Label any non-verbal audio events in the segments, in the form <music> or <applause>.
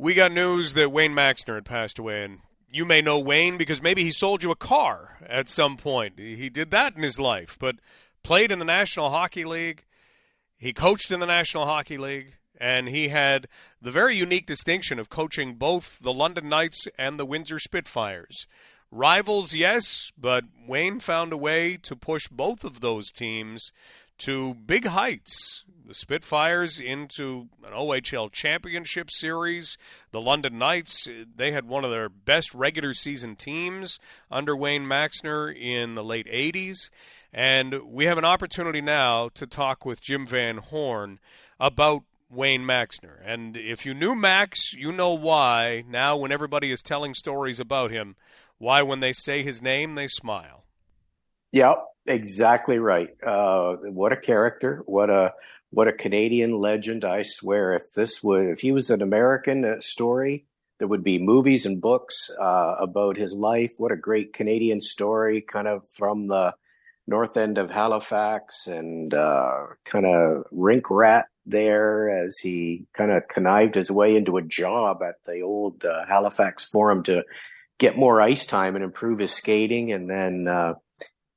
we got news that Wayne Maxner had passed away, and you may know Wayne because maybe he sold you a car at some point. He did that in his life, but played in the National Hockey League. He coached in the National Hockey League, and he had the very unique distinction of coaching both the London Knights and the Windsor Spitfires. Rivals, yes, but Wayne found a way to push both of those teams to big heights. The Spitfires into an OHL championship series. The London Knights, they had one of their best regular season teams under Wayne Maxner in the late 80s. And we have an opportunity now to talk with Jim Van Horne about Wayne Maxner. And if you knew Max, you know why. Now, when everybody is telling stories about him, why when they say his name, they smile. Yep, exactly right. Uh, what a character! What a what a Canadian legend! I swear, if this would if he was an American uh, story, there would be movies and books uh, about his life. What a great Canadian story, kind of from the north end of Halifax and uh, kind of rink rat there as he kind of connived his way into a job at the old uh, Halifax Forum to get more ice time and improve his skating. And then, uh,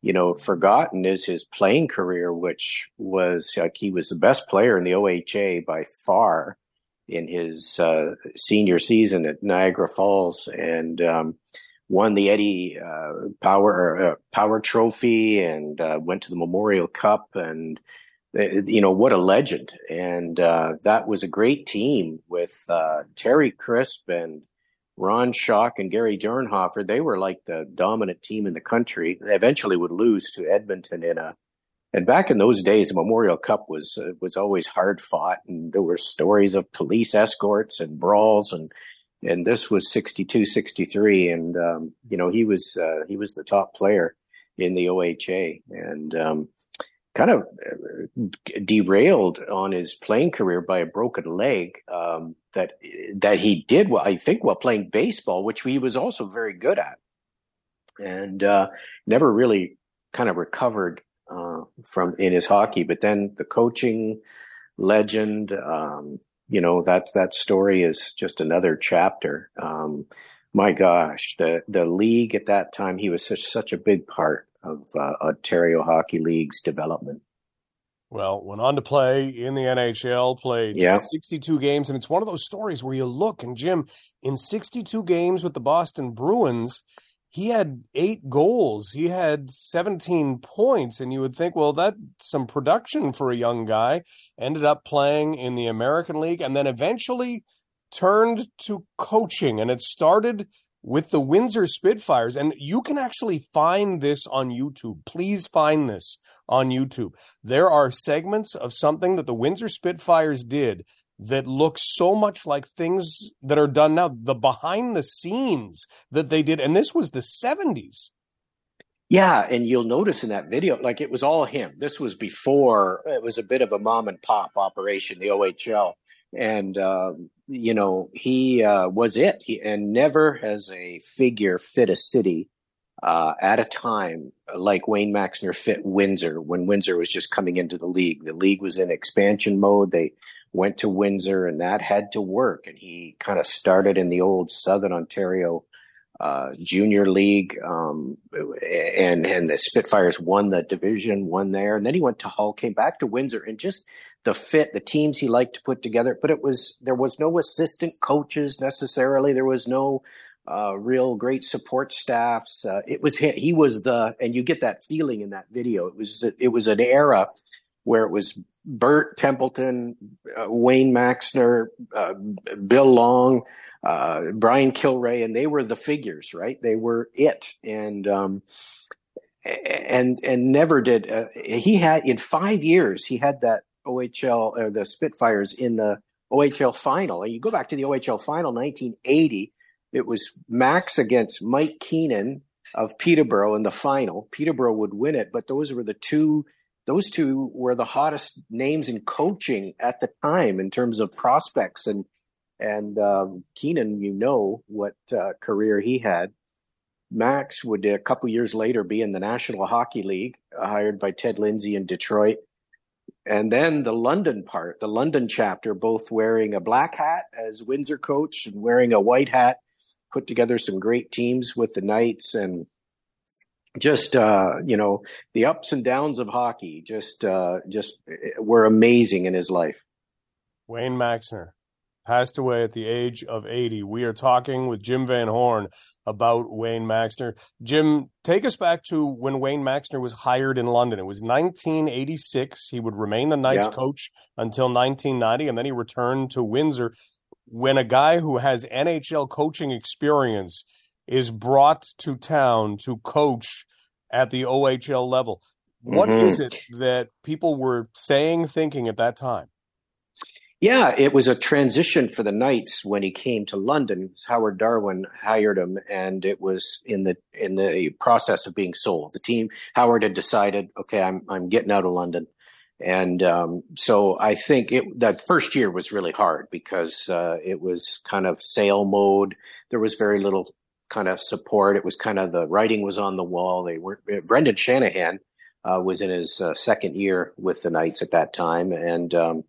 you know, forgotten is his playing career, which was like he was the best player in the OHA by far in his uh, senior season at Niagara Falls. And, um, won the Eddie uh, Power uh, Power Trophy and uh, went to the Memorial Cup and uh, you know what a legend and uh, that was a great team with Terry Crisp and Ron Schock and Gary Dornhoefer. They were like the dominant team in the country. They eventually would lose to Edmonton in a and back in those days, the Memorial Cup was was always hard fought, and there were stories of police escorts and brawls and and this was 62 63 and um, you know he was uh, he was the top player in the OHA and um, kind of uh, derailed on his playing career by a broken leg um, that that he did well I think while playing baseball which he was also very good at and uh, never really kind of recovered uh, from in his hockey but then the coaching legend um, you know that that story is just another chapter. Um, my gosh, the the league at that time, he was such such a big part of uh, Ontario Hockey League's development. Well, went on to play in the NHL, played yeah. 62 games, and it's one of those stories where you look and Jim in 62 games with the Boston Bruins, he had eight goals. He had 17 points. And you would think, well, that's some production for a young guy. Ended up playing in the American League and then eventually turned to coaching. And it started with the Windsor Spitfires. And you can actually find this on YouTube. Please find this on YouTube. There are segments of something that the Windsor Spitfires did that looks so much like things that are done now, the behind the scenes that they did. And this was the 70s. Yeah, and you'll notice in that video, like it was all him. This was before it was a bit of a mom and pop operation, the OHL, and uh, you know he uh, was it. He, and never has a figure fit a city uh, at a time like Wayne Maxner fit Windsor when Windsor was just coming into the league. The league was in expansion mode. They went to Windsor, and that had to work. And he kind of started in the old Southern Ontario uh, Junior League, um, and and the Spitfires won the division, won there, and then he went to Hull, came back to Windsor, and just the fit, the teams he liked to put together. But it was there was no assistant coaches necessarily. There was no uh, real great support staffs. Uh, it was he, he was the, and you get that feeling in that video. It was it was an era where it was Bert Templeton, uh, Wayne Maxner, uh, Bill Long, uh, Brian Kilrea, and they were the figures, right? They were it, and um, and and never did uh, he had in five years he had that OHL or the Spitfires in the OHL final. And you go back to the OHL final, 1980. It was Max against Mike Keenan of Peterborough in the final. Peterborough would win it, but those were the two those two were the hottest names in coaching at the time in terms of prospects and and um, Keenan, you know what uh, career he had. Max would a couple years later be in the National Hockey League, uh, hired by Ted Lindsay in Detroit. and then the London part, the London chapter, both wearing a black hat as Windsor coach and wearing a white hat, put together some great teams with the Knights and just uh, you know the ups and downs of hockey just uh, just were amazing in his life. Wayne Maxner passed away at the age of 80. We are talking with Jim Van Horne about Wayne Maxner. Jim, take us back to when Wayne Maxner was hired in London. It was 1986. He would remain the Knights yeah. coach until 1990, and then he returned to Windsor. When a guy who has NHL coaching experience is brought to town to coach at the OHL level, what mm-hmm. is it that people were saying, thinking at that time? Yeah, it was a transition for the Knights when he came to London. Howard Darwin hired him, and it was in the in the process of being sold. The team Howard had decided, okay, I'm I'm getting out of London, and um, so I think it that first year was really hard because uh, it was kind of sale mode. There was very little kind of support. It was kind of the writing was on the wall. They were Brendan Shanahan uh, was in his uh, second year with the Knights at that time, and um,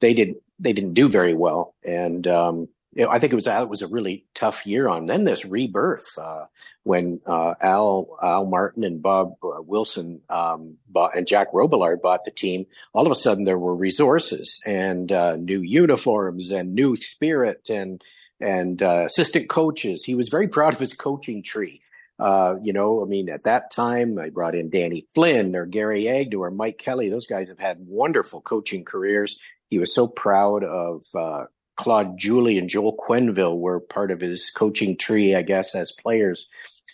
they did they didn't do very well, and um, you know, I think it was it was a really tough year on. Then this rebirth uh, when uh, Al Al Martin and Bob uh, Wilson um, bought, and Jack Robillard bought the team. All of a sudden, there were resources and uh, new uniforms and new spirit and and uh, assistant coaches. He was very proud of his coaching tree. Uh, you know, I mean, at that time, I brought in Danny Flynn or Gary Agnew or Mike Kelly. Those guys have had wonderful coaching careers. He was so proud of uh, Claude Julien and Joel Quenneville were part of his coaching tree, I guess, as players.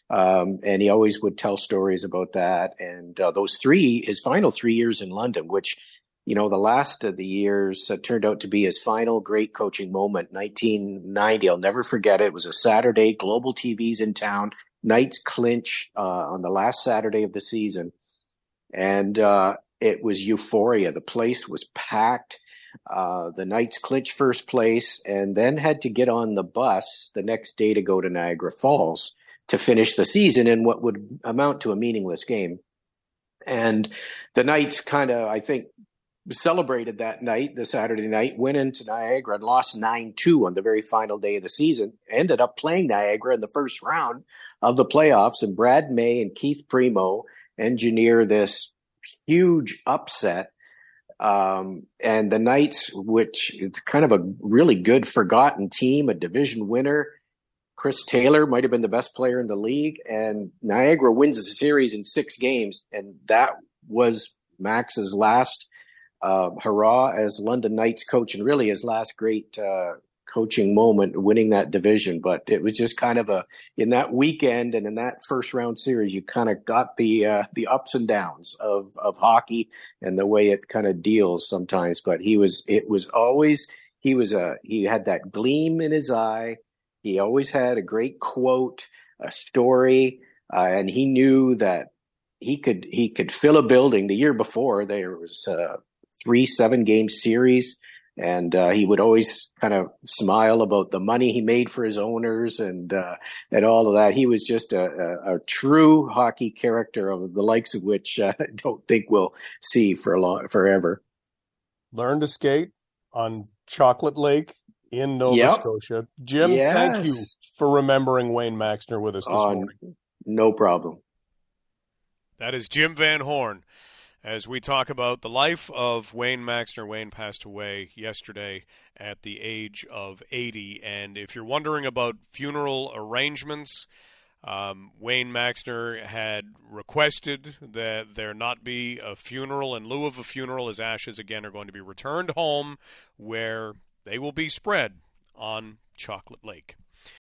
Um, and he always would tell stories about that. And uh, those three, his final three years in London, which, you know, the last of the years uh, turned out to be his final great coaching moment, 1990. I'll never forget it. It was a Saturday, global TV's in town. Knights clinch uh, on the last Saturday of the season. And uh, it was euphoria. The place was packed. Uh, the Knights clinched first place and then had to get on the bus the next day to go to Niagara Falls to finish the season in what would amount to a meaningless game. And the Knights kind of, I think, celebrated that night, the Saturday night, went into Niagara and lost 9 2 on the very final day of the season. Ended up playing Niagara in the first round of the playoffs, and Brad May and Keith Primeau engineer this huge upset. Um, and the Knights, which it's kind of a really good forgotten team, a division winner. Chris Taylor might have been the best player in the league, and Niagara wins the series in six games, and that was Max's last uh, hurrah as London Knights coach, and really his last great uh, coaching moment winning that division. But it was just kind of a in that weekend and in that first round series, you kind of got the uh, the ups and downs of of hockey and the way it kind of deals sometimes. But he was it was always he was a he had that gleam in his eye. He always had a great quote, a story, uh, and he knew that he could he could fill a building. The year before there was uh, three seven game series and uh, he would always kind of smile about the money he made for his owners and uh, and all of that. He was just a, a, a, true hockey character of the likes of which uh, I <laughs> don't think we'll see for a long forever. Learned to skate on Chocolate Lake in Nova yep. Scotia. Jim, yes. thank you for remembering Wayne Maxner with us this morning. No problem. That is Jim Van Horne as we talk about the life of Wayne Maxner. Wayne passed away yesterday at the age of 80. And if you're wondering about funeral arrangements, um, Wayne Maxner had requested that there not be a funeral. In lieu of a funeral, his ashes again are going to be returned home where they will be spread on Chocolate Lake.